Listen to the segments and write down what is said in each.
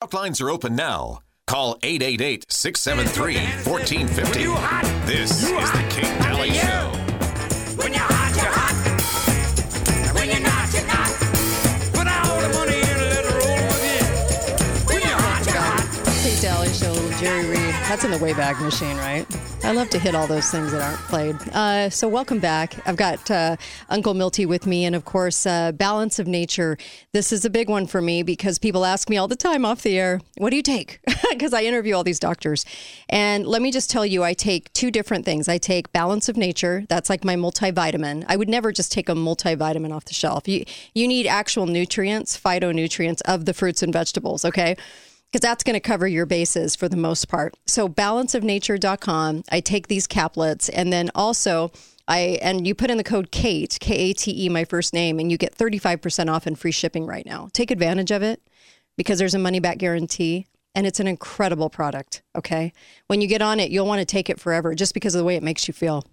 Talk lines are open now. Call 888 673 1450. This is the Kate Dalley Show. When you're hot, you're hot. When you're not, you're not. Put all the money in and let it roll with you. When you're hot, you're hot. Kate Dalley Show, Jerry Reed. That's in the Wayback Machine, right? I love to hit all those things that aren't played. Uh, so, welcome back. I've got uh, Uncle Milty with me, and of course, uh, Balance of Nature. This is a big one for me because people ask me all the time off the air, What do you take? Because I interview all these doctors. And let me just tell you, I take two different things. I take Balance of Nature, that's like my multivitamin. I would never just take a multivitamin off the shelf. You, you need actual nutrients, phytonutrients of the fruits and vegetables, okay? Because that's going to cover your bases for the most part. So balanceofnature.com, I take these caplets and then also I and you put in the code Kate, K A T E my first name and you get 35% off and free shipping right now. Take advantage of it because there's a money back guarantee and it's an incredible product, okay? When you get on it, you'll want to take it forever just because of the way it makes you feel.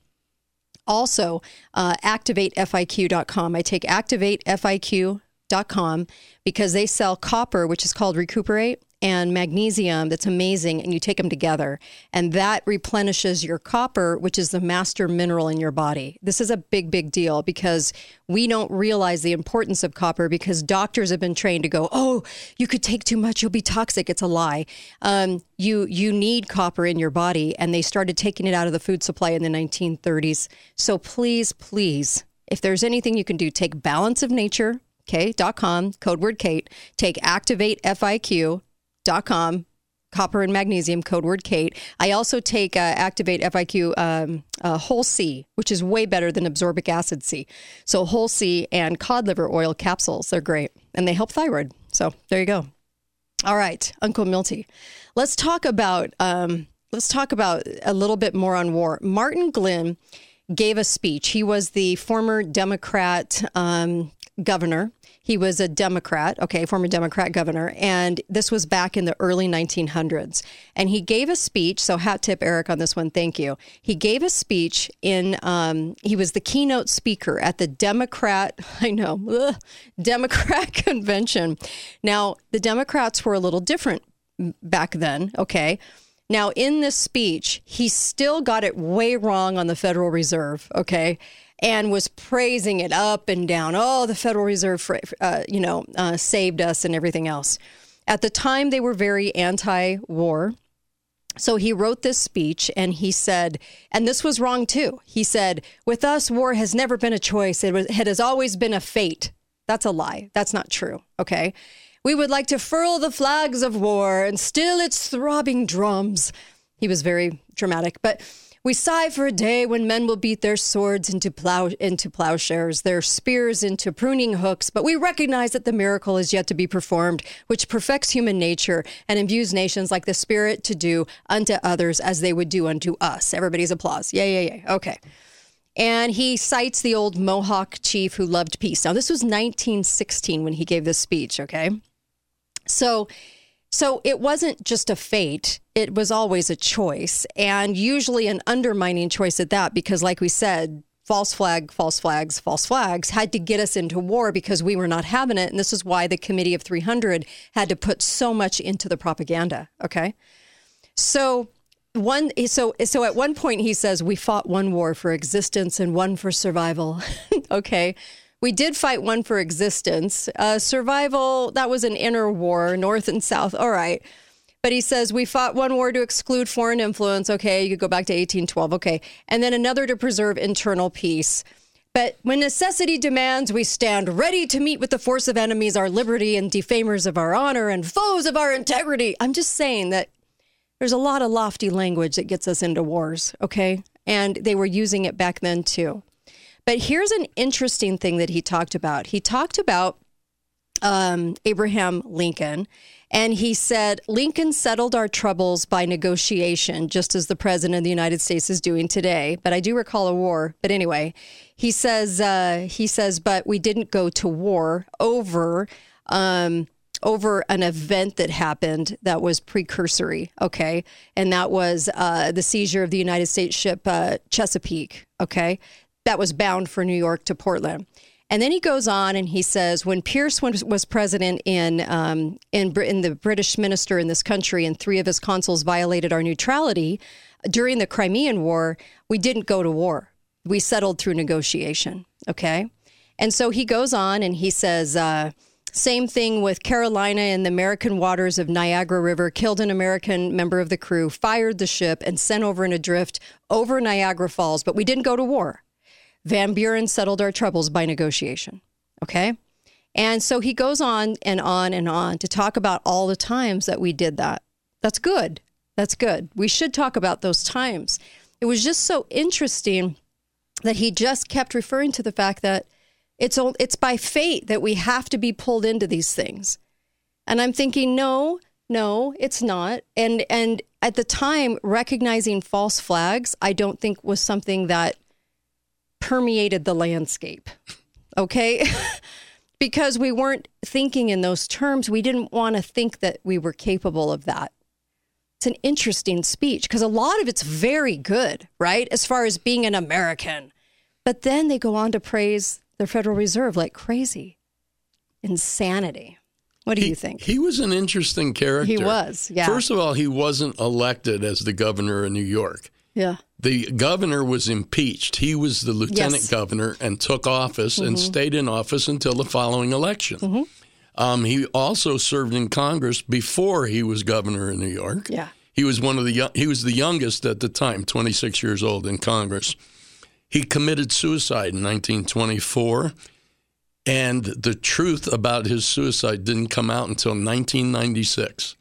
Also, uh, activatefiq.com. I take activatefiq.com because they sell copper, which is called Recuperate, and magnesium that's amazing, and you take them together. And that replenishes your copper, which is the master mineral in your body. This is a big, big deal because we don't realize the importance of copper because doctors have been trained to go, oh, you could take too much, you'll be toxic. It's a lie. Um, you you need copper in your body, and they started taking it out of the food supply in the 1930s. So please, please, if there's anything you can do, take Balance of Nature. Okay, dot com, code word Kate. Take Activate FIQ dot com, copper and magnesium, code word Kate. I also take uh, Activate FIQ um, uh, Whole C, which is way better than absorbic acid C. So Whole C and cod liver oil capsules, they're great and they help thyroid. So there you go. All right, Uncle Milty, let's talk about um, let's talk about a little bit more on war. Martin Glynn gave a speech. He was the former Democrat um, governor. He was a Democrat, okay, former Democrat governor, and this was back in the early 1900s. And he gave a speech. So, hat tip, Eric, on this one. Thank you. He gave a speech in. Um, he was the keynote speaker at the Democrat. I know, ugh, Democrat convention. Now, the Democrats were a little different back then. Okay. Now, in this speech, he still got it way wrong on the Federal Reserve. Okay and was praising it up and down. Oh, the Federal Reserve, uh, you know, uh, saved us and everything else. At the time, they were very anti-war. So he wrote this speech and he said, and this was wrong too. He said, with us, war has never been a choice. It, was, it has always been a fate. That's a lie. That's not true. Okay. We would like to furl the flags of war and still its throbbing drums. He was very dramatic, but we sigh for a day when men will beat their swords into plow into plowshares, their spears into pruning hooks, but we recognize that the miracle is yet to be performed, which perfects human nature and imbues nations like the spirit to do unto others as they would do unto us. Everybody's applause. Yeah, yeah, yeah. Okay. And he cites the old Mohawk chief who loved peace. Now, this was 1916 when he gave this speech, okay? So so it wasn't just a fate, it was always a choice, and usually an undermining choice at that, because, like we said, false flag, false flags, false flags had to get us into war because we were not having it. And this is why the Committee of 300 had to put so much into the propaganda. Okay. So, one so so at one point he says we fought one war for existence and one for survival okay we did fight one for existence. Uh, survival, that was an inner war, north and south. All right. But he says, we fought one war to exclude foreign influence. Okay. You could go back to 1812. Okay. And then another to preserve internal peace. But when necessity demands, we stand ready to meet with the force of enemies, our liberty, and defamers of our honor, and foes of our integrity. I'm just saying that there's a lot of lofty language that gets us into wars, okay? And they were using it back then too. But here's an interesting thing that he talked about. He talked about um, Abraham Lincoln. And he said, Lincoln settled our troubles by negotiation, just as the president of the United States is doing today. But I do recall a war. But anyway, he says, uh, he says, but we didn't go to war over, um, over an event that happened that was precursory. Okay. And that was uh, the seizure of the United States ship uh, Chesapeake. Okay that was bound for New York to Portland. And then he goes on and he says, when Pierce was, president in um, in Britain, the British minister in this country, and three of his consuls violated our neutrality during the Crimean War, we didn't go to war. We settled through negotiation. Okay, and so he goes on and he says. Uh, same thing with Carolina in the American waters of Niagara River, killed an American member of the crew, fired the ship, and sent over in a drift over Niagara Falls, but we didn't go to war. Van Buren settled our troubles by negotiation. Okay. And so he goes on and on and on to talk about all the times that we did that. That's good. That's good. We should talk about those times. It was just so interesting that he just kept referring to the fact that it's o- it's by fate that we have to be pulled into these things. And I'm thinking, no, no, it's not. And and at the time, recognizing false flags, I don't think was something that permeated the landscape. Okay? because we weren't thinking in those terms. We didn't want to think that we were capable of that. It's an interesting speech because a lot of it's very good, right? As far as being an American. But then they go on to praise the Federal Reserve like crazy. Insanity. What do he, you think? He was an interesting character. He was, yeah. First of all, he wasn't elected as the governor of New York. yeah. The governor was impeached. He was the lieutenant Yes. Mm-hmm. governor and took office and stayed in office until the following election. Um, he also served in Congress before he was governor in New York. Yeah. He was one of the he was the youngest at the time, 26 years old in Congress. He committed suicide in 1924, and the truth about his suicide didn't come out until 1996.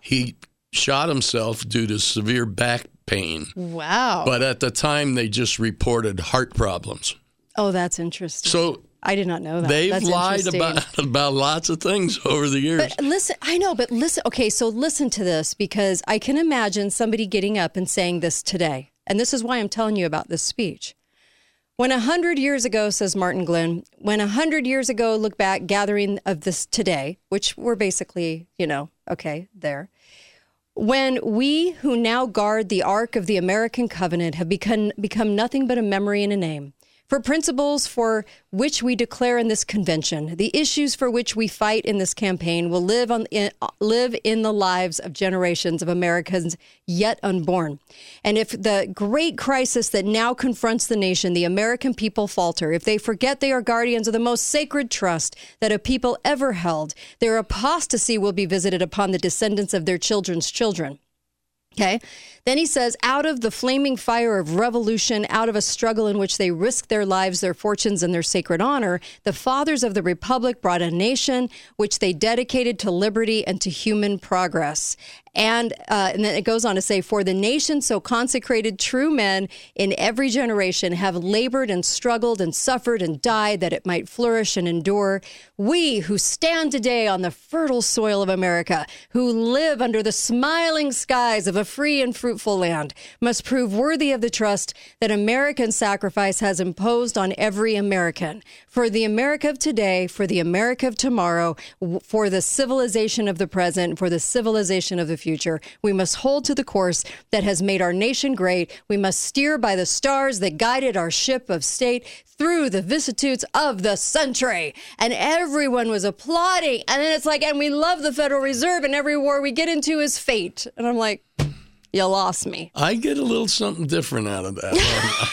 He shot himself due to severe back pain, Wow. but at the time they just reported heart problems. oh, that's interesting. So I did not know that. they've That's lied about about lots of things over the years. But listen, I know, but listen. Okay, so listen to this because I can imagine somebody getting up and saying this today, and this is why I'm telling you about this speech. When a hundred years ago, says Martin Glynn, when a hundred years ago, look back, gathering of this today, which we're basically, you know, okay, there. When we who now guard the ark of the American covenant have become, become nothing but a memory and a name, for principles for which we declare in this convention, the issues for which we fight in this campaign will live on in, live in the lives of generations of Americans yet unborn. And if the great crisis that now confronts the nation, the American people falter, if they forget they are guardians of the most sacred trust that a people ever held, their apostasy will be visited upon the descendants of their children's children. Okay. Then he says, out of the flaming fire of revolution, out of a struggle in which they risked their lives, their fortunes, and their sacred honor, the fathers of the republic brought a nation which they dedicated to liberty and to human progress. And, uh, and then it goes on to say, for the nation so consecrated, true men in every generation have labored and struggled and suffered and died that it might flourish and endure. We who stand today on the fertile soil of America, who live under the smiling skies of a free and fruitful land, must prove worthy of the trust that American sacrifice has imposed on every American. For the America of today, for the America of tomorrow, for the civilization of the present, for the civilization of the future, we must hold to the course that has made our nation great. We must steer by the stars that guided our ship of state through the vicissitudes of the century. And everyone was applauding. And then it's like, and we love the Federal Reserve, and every war we get into is fate. And I'm like, you lost me. I get a little something different out of that.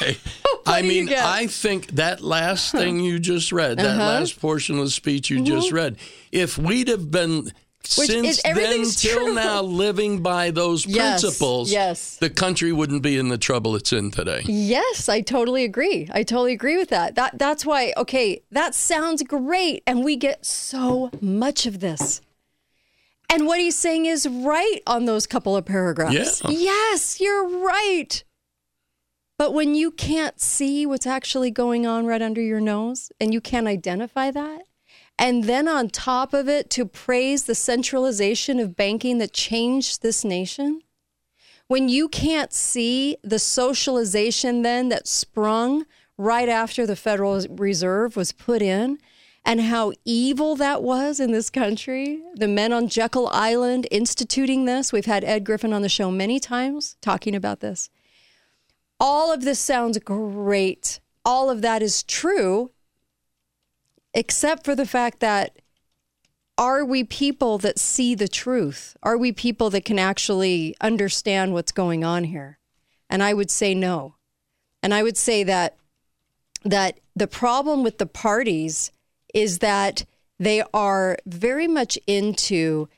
I, I mean. I think that last thing you just read, that Uh-huh. last portion of the speech you Mm-hmm. just read, if we'd have been since is- then till true. now living by those Yes, principles, yes. the country wouldn't be in the trouble it's in today. Yes, I totally agree. I totally agree with that. That that's why okay, that sounds great and we get so much of this. And what he's saying is right on those couple of paragraphs. Yeah. Yes, you're right. But when you can't see what's actually going on right under your nose and you can't identify that, and then on top of it, to praise the centralization of banking that changed this nation, when you can't see the socialization then that sprung right after the Federal Reserve was put in and how evil that was in this country, the men on Jekyll Island instituting this. We've had Ed Griffin on the show many times talking about this. All of this sounds great. All of that is true. Except for the fact that are we people that see the truth? Are we people that can actually understand what's going on here? And I would say no. And I would say that that the problem with the parties is that they are very much into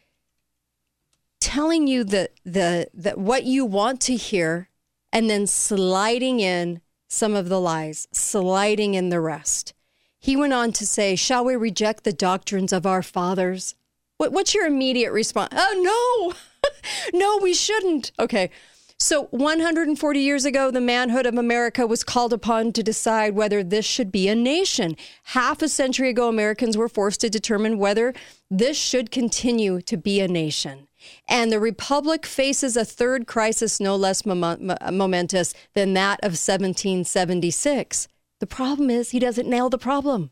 telling you the the that what you want to hear and then sliding in some of the lies, sliding in the rest. He went on to say, Shall we reject the doctrines of our fathers? What, what's your immediate response? Oh, no, no, we shouldn't. Okay. So, 140 years ago, the manhood of America was called upon to decide whether this should be a nation. Half a century ago, Americans were forced to determine whether this should continue to be a nation. And the Republic faces a third crisis no less mom- momentous than that of 1776. The problem is he doesn't nail the problem.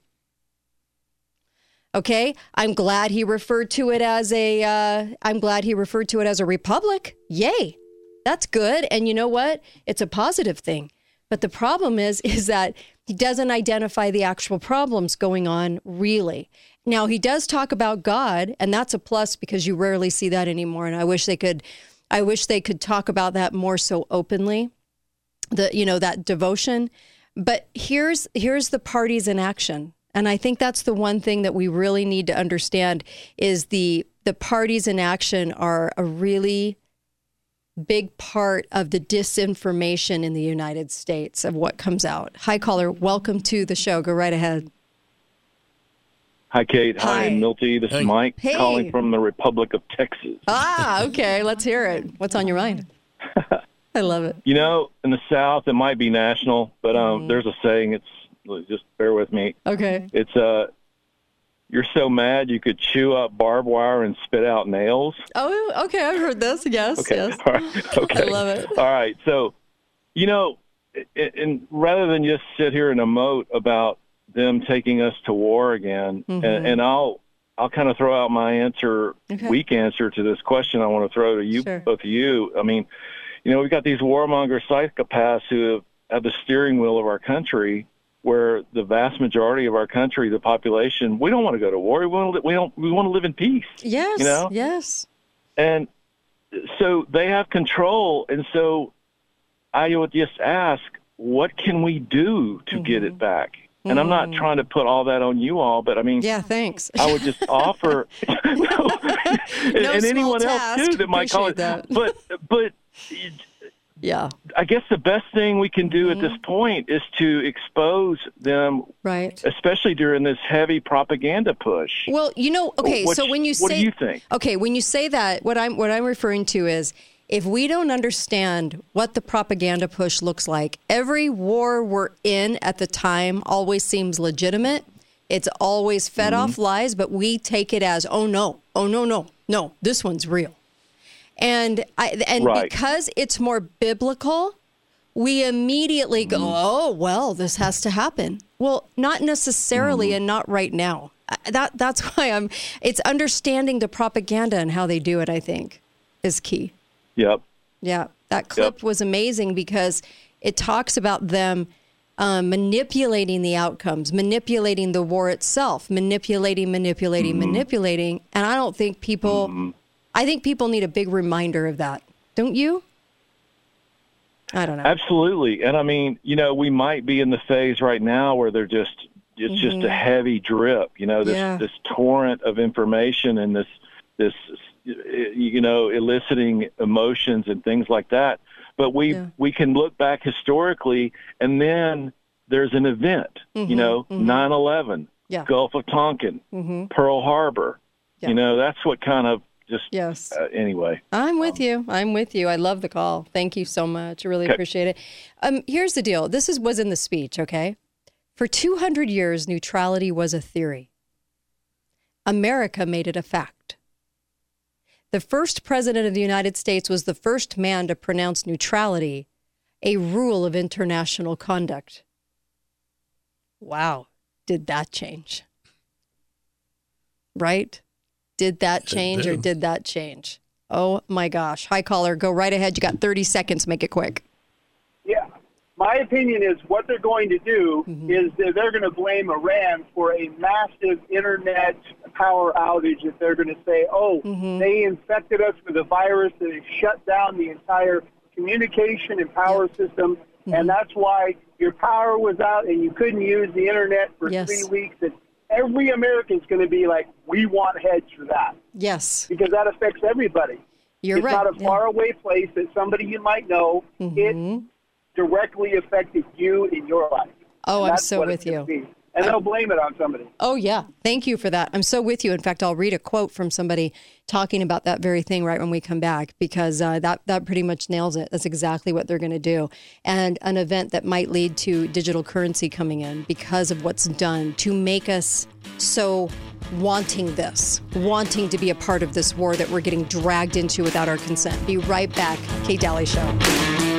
Okay, I'm glad he referred to it as a. am uh, glad he referred to it as a republic. Yay, that's good. And you know what? It's a positive thing. But the problem is, is that he doesn't identify the actual problems going on really. Now he does talk about God, and that's a plus because you rarely see that anymore. And I wish they could, I wish they could talk about that more so openly. The you know that devotion. But here's here's the parties in action. And I think that's the one thing that we really need to understand is the the parties in action are a really big part of the disinformation in the United States of what comes out. Hi caller, welcome to the show. Go right ahead. Hi, Kate. Hi, Hi. Milty. This Hey. is Mike Hey. calling from the Republic of Texas. Ah, okay, let's hear it. What's on your mind? I love it. You know, in the South, it might be national, but um, Mm-hmm. there's a saying. It's just bear with me. Okay. It's uh, you're so mad you could chew up barbed wire and spit out nails. Oh, okay. I've heard this. Yes, Okay. yes. All right. Okay. I love it. All right. So, you know, and, rather than just sit here and emote about them taking us to war again, Mhm. and, and I'll I'll kind of throw out my answer, Okay. weak answer to this question. I want to throw to you, Sure. both of you. I mean, you know, we've got these warmonger psychopaths who have, have the steering wheel of our country. Where the vast majority of our country, the population, we don't want to go to war. We want to, we don't. We want to live in peace Yes. You know? Yes. and so they have control and so i would just ask what can we do to get it back and i'm not trying to put all that on you all but i mean Mm-hmm. Yeah. Thanks. i would just offer and, and anyone task. else too that might call it that. but but yeah. i guess the best thing we can do at Mm-hmm. this point is to expose them Right. especially during this heavy propaganda push Well, you know, okay. What's- so when you say, what do you think? Okay, when you say that, what I'm what I'm referring to is if we don't understand what the propaganda push looks like, every war we're in at the time always seems legitimate. It's always fed Mm-hmm. off lies, but we take it as, oh no, oh no, no, no, this one's real. And I and Right. because it's more biblical, we immediately go, mm-hmm. "Oh, well, this has to happen." Well, not necessarily mm-hmm. and not right now. Uh, that that's why I'm it's understanding the propaganda and how they do it, I think, is key. yep Yeah, that clip was amazing because it talks about them um, manipulating the outcomes, manipulating the war itself, manipulating, manipulating, mm-hmm. manipulating. And I don't think people, I think people need a big reminder of that. Don't you? I don't know. Absolutely. And I mean, you know, we might be in the phase right now where they're just it's just a heavy drip, you know, this Mm-hmm. Yeah. this torrent of information and this this you know, eliciting emotions and things like that. But we Yeah. we can look back historically and then there's an event, you know, 9/11, Mm-hmm. Yeah. Gulf of Tonkin, hmm Pearl Harbor. You know, that's what kind of just Yes. uh, anyway. I'm with you. I'm with you. I love the call. Thank you so much. I really Okay. appreciate it. Um, here's the deal. This is was in the speech, okay? For 200 years, neutrality was a theory. America made it a fact. The first president of the United States was the first man to pronounce neutrality a rule of international conduct. Wow, did that change? Right? Did that change or did. did that change? Oh my gosh. Hi, caller. Go right ahead. You got 30 seconds. Make it quick. Yeah. my opinion is what they're going to do mm-hmm. is that they're going to blame Iran for a massive internet power outage. If they're going to say, "Oh, mm-hmm. they infected us with a virus that has shut down the entire communication and power system," and mm-hmm. that's why your power was out and you couldn't use the internet for Yes. three weeks, and every American's going to be like, "We want heads for that," Yes, because that affects everybody. you're it's right. not a Yeah. Mm-hmm. faraway place that somebody you might know. It directly affected you in your life. Oh, I'm so with you. be. And they'll blame it on somebody. Oh, yeah. Thank you for that. I'm so with you. In fact, I'll read a quote from somebody talking about that very thing right when we come back because uh, that, that pretty much nails it. That's exactly what they're going to do. And an event that might lead to digital currency coming in because of what's done to make us so wanting this, wanting to be a part of this war that we're getting dragged into without our consent. Be right back. Kate Dalley Show.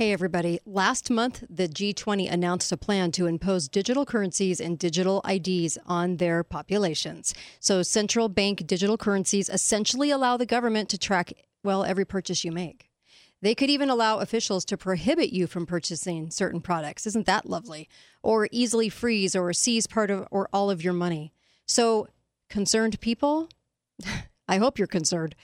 Hey, everybody. Last month, the G20 announced a plan to impose digital currencies and digital IDs on their populations. So, central bank digital currencies essentially allow the government to track, well, every purchase you make. They could even allow officials to prohibit you from purchasing certain products. Isn't that lovely? Or easily freeze or seize part of or all of your money. So, concerned people, I hope you're concerned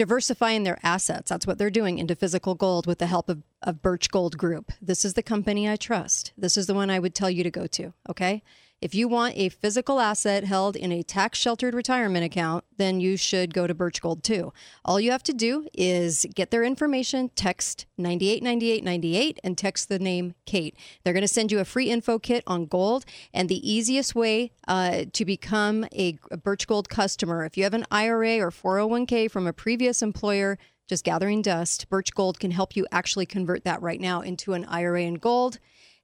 diversifying their assets. That's what they're doing into physical gold with the help of, of Birch Gold Group. This is the company I trust. This is the one I would tell you to go to. Okay. If you want a physical asset held in a tax sheltered retirement account, then you should go to Birch Gold too. All you have to do is get their information, text 989898 and text the name Kate. They're going to send you a free info kit on gold. And the easiest way uh, to become a, Birch Gold customer, if you have an IRA or 401k from a previous employer, just gathering dust, Birch Gold can help you actually convert that right now into an IRA in gold,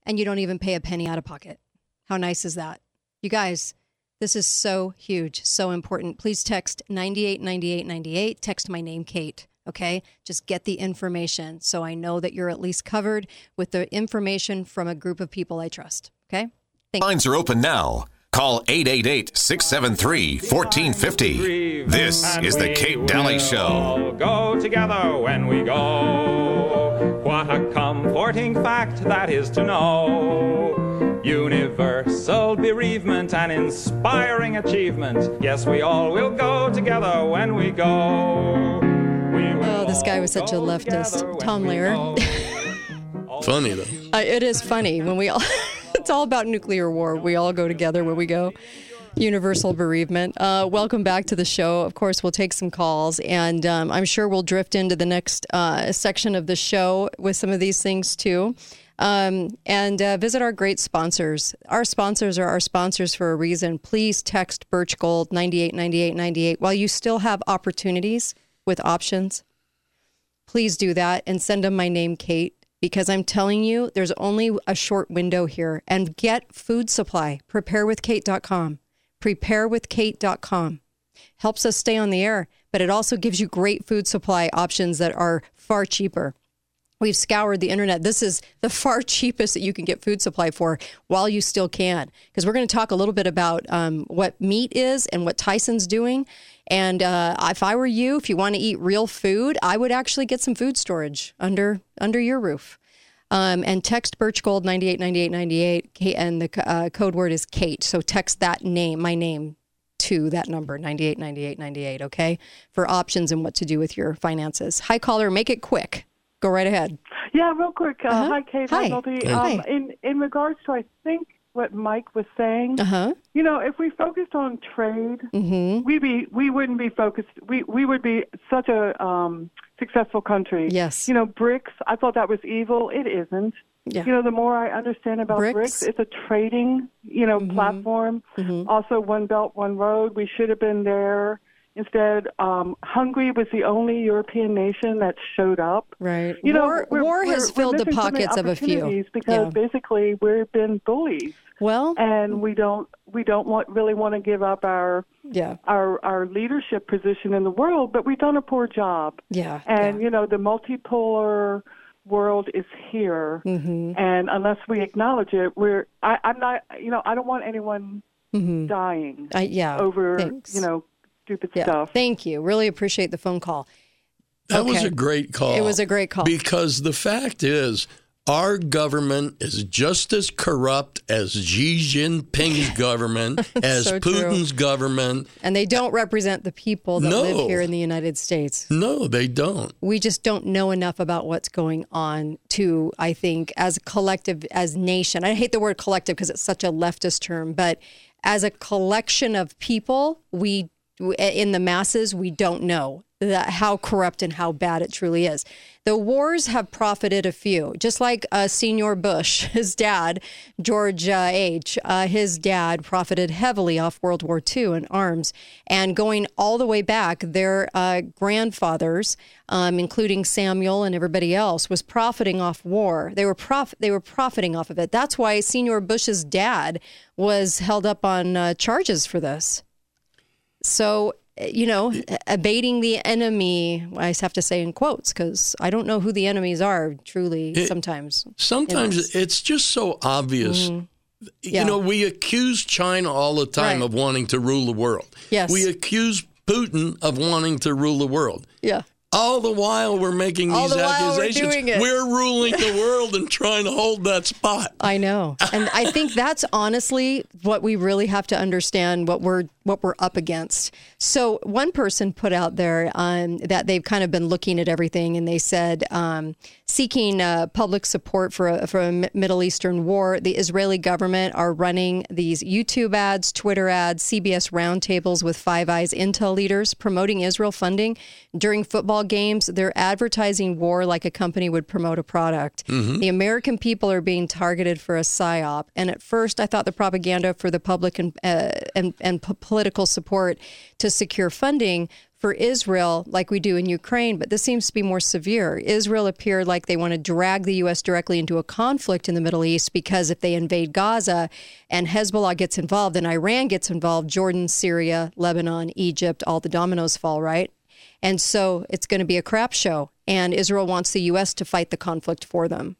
and you don't even pay a penny out of pocket. How nice is that? You guys, this is so huge, so important. Please text 989898. Text my name, Kate. Okay. Just get the information so I know that you're at least covered with the information from a group of people I trust. Okay. Thank Lines are open now. Call 888 673 1450. This is the Kate Dalley Show. Go together when we go. What a comforting fact that is to know. Universal bereavement and inspiring achievement. Yes, we all will go together when we go. We Oh, this guy was such a leftist. Tom Lehrer. Funny though. Uh, it is funny when we all, it's all about nuclear war. We all go together when we go. Universal bereavement. Uh, welcome back to the show. Of course, we'll take some calls, and um, I'm sure we'll drift into the next uh, section of the show with some of these things too. Um, and uh, visit our great sponsors. Our sponsors are our sponsors for a reason. Please text Birch Gold 989898 while you still have opportunities with options please do that and send them my name, Kate, because I'm telling you, there's only a short window here. And get food supply. Preparewithkate.com. Preparewithkate.com. Helps us stay on the air, but it also gives you great food supply options that are far cheaper. We've scoured the internet. This is the far cheapest that you can get food supply for while you still can. Because we're going to talk a little bit about um, what meat is and what Tyson's doing. And uh, if I were you, if you want to eat real food, I would actually get some food storage under under your roof. Um, and text Birch Gold 989898, Kate, and the uh, code word is Kate. So text that name, my name, to that number 989898. Okay, for options and what to do with your finances. Hi caller, make it quick. Go right ahead. Yeah, real quick. Uh, Uh-huh. Hi, Kate. Hi. Hi, Hi. Um, in in regards to, I think what Mike was saying. Uh huh. You know, if we focused on trade, Mm-hmm. we be we wouldn't be focused. We we would be such a um, successful country. Yes. You know, BRICS. I thought that was evil. It isn't. Yeah. You know, the more I understand about BRICS. BRICS, it's a trading, you know, platform. Mm-hmm. Also, one belt, one road. We should have been there. Instead, um, Hungary was the only European nation that showed up. Right. You know, war, we're- war we're- has we're filled the missing so many pockets of a few. because Yeah. basically we've been bullies, Well, and we don't we don't want really want to give up our yeah. our our leadership position in the world, but we've done a poor job. Yeah. And yeah. you know, the multipolar world is here, Mm-hmm. and unless we acknowledge it, we're I, I'm not you know I don't want anyone dying I, yeah. over thanks. you know stupid Yeah. stuff. Thank you. Really appreciate the phone call. That was a great call. It was a great call. Because the fact is, our government is just as corrupt as Xi Jinping's government, as So true. Putin's government. And they don't represent the people that No. live here in the United States. No, they don't. we just don't know enough about what's going on to i think as a collective as nation i hate the word collective because it's such a leftist term but as a collection of people we in the masses we don't know that how corrupt and how bad it truly is the wars have profited a few just like uh, senior bush his dad george uh, h uh, his dad profited heavily off world war ii and arms and going all the way back their uh, grandfathers um, including Samuel and everybody else, was profiting off war. They were prof- they were profiting off of it. That's why Senior Bush's dad was held up on uh, charges for this. So you know, abating the enemy. I have to say in quotes because I don't know who the enemies are truly. sometimes Sometimes it's just so obvious. Mm-hmm. Yeah. You know, we accuse China all the time Right. of wanting to rule the world. Yes. We accuse Putin of wanting to rule the world. yeah. All the while we're making All these the we're accusations. it. We're ruling the world and trying to hold that spot. I know. And I think that's honestly what we really have to understand what we're what we're up against. So one person put out there um, that they've kind of been looking at everything and they said um, seeking uh, public support for a, for a Middle Eastern war, the Israeli government are running these YouTube ads, Twitter ads, CBS roundtables with Five Eyes intel leaders promoting Israel funding during football games. They're advertising war like a company would promote a product. The American people are being targeted for a psyop. And at first, I thought the propaganda for the public and uh, and, and po- political support to secure funding for Israel, like we do in Ukraine, but this seems to be more severe. Israel appeared like they want to drag the U.S. directly into a conflict in the Middle East because if they invade Gaza and Hezbollah gets involved and Iran gets involved, Jordan, Syria, Lebanon, Egypt, all the dominoes fall, right? And so it's going to be a crap show. And Israel wants the U.S. to fight the conflict for them.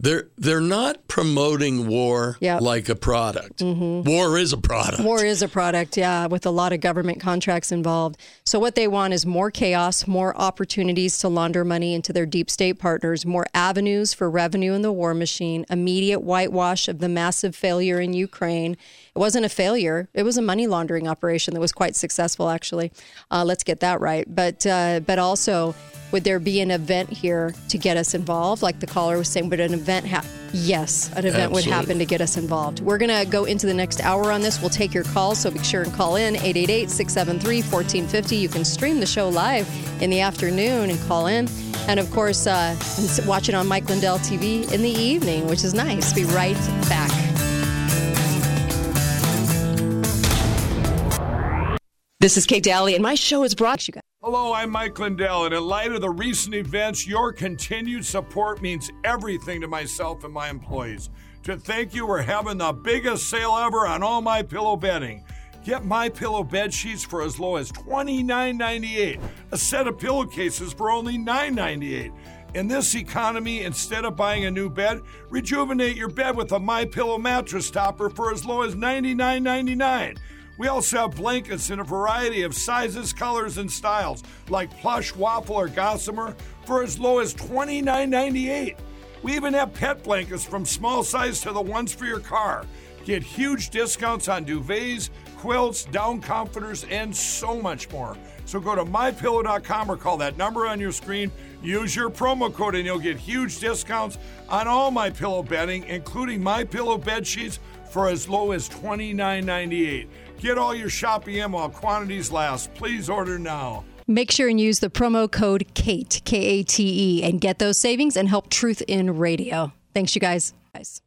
They're they're not promoting war Yep. like a product. Mm-hmm. War is a product. War is a product, yeah, with a lot of government contracts involved. So, what they want is more chaos, more opportunities to launder money into their deep state partners, more avenues for revenue in the war machine, immediate whitewash of the massive failure in Ukraine. It wasn't a failure, it was a money laundering operation that was quite successful, actually. Uh, let's get that right. But, uh, but also, would there be an event here to get us involved? Like the caller was saying, would an event happen? Yes, an event would happen to get us involved. We're going to go into the next hour on this. We'll take your calls, so be sure and call in 888 673 1450. You can stream the show live in the afternoon and call in. And of course, uh, watch it on Mike Lindell TV in the evening, which is nice. Be right back. This is Kate Dalley, and my show is brought to you guys. Hello, I'm Mike Lindell, and in light of the recent events, your continued support means everything to myself and my employees. To thank you, we're having the biggest sale ever on all my pillow bedding. Get my pillow bed sheets for as low as $29.98. A set of pillowcases for only $9.98. In this economy, instead of buying a new bed, rejuvenate your bed with a My Pillow mattress topper for as low as $99.99. We also have blankets in a variety of sizes, colors, and styles, like plush, waffle, or gossamer, for as low as $29.98. We even have pet blankets from small size to the ones for your car. Get huge discounts on duvets, quilts, down comforters, and so much more. So go to mypillow.com or call that number on your screen. Use your promo code and you'll get huge discounts on all my pillow bedding, including my pillow bed sheets for as low as $29.98. Get all your shopping in while quantities last. Please order now. Make sure and use the promo code KATE, K A T E, and get those savings and help Truth in Radio. Thanks, you guys. guys.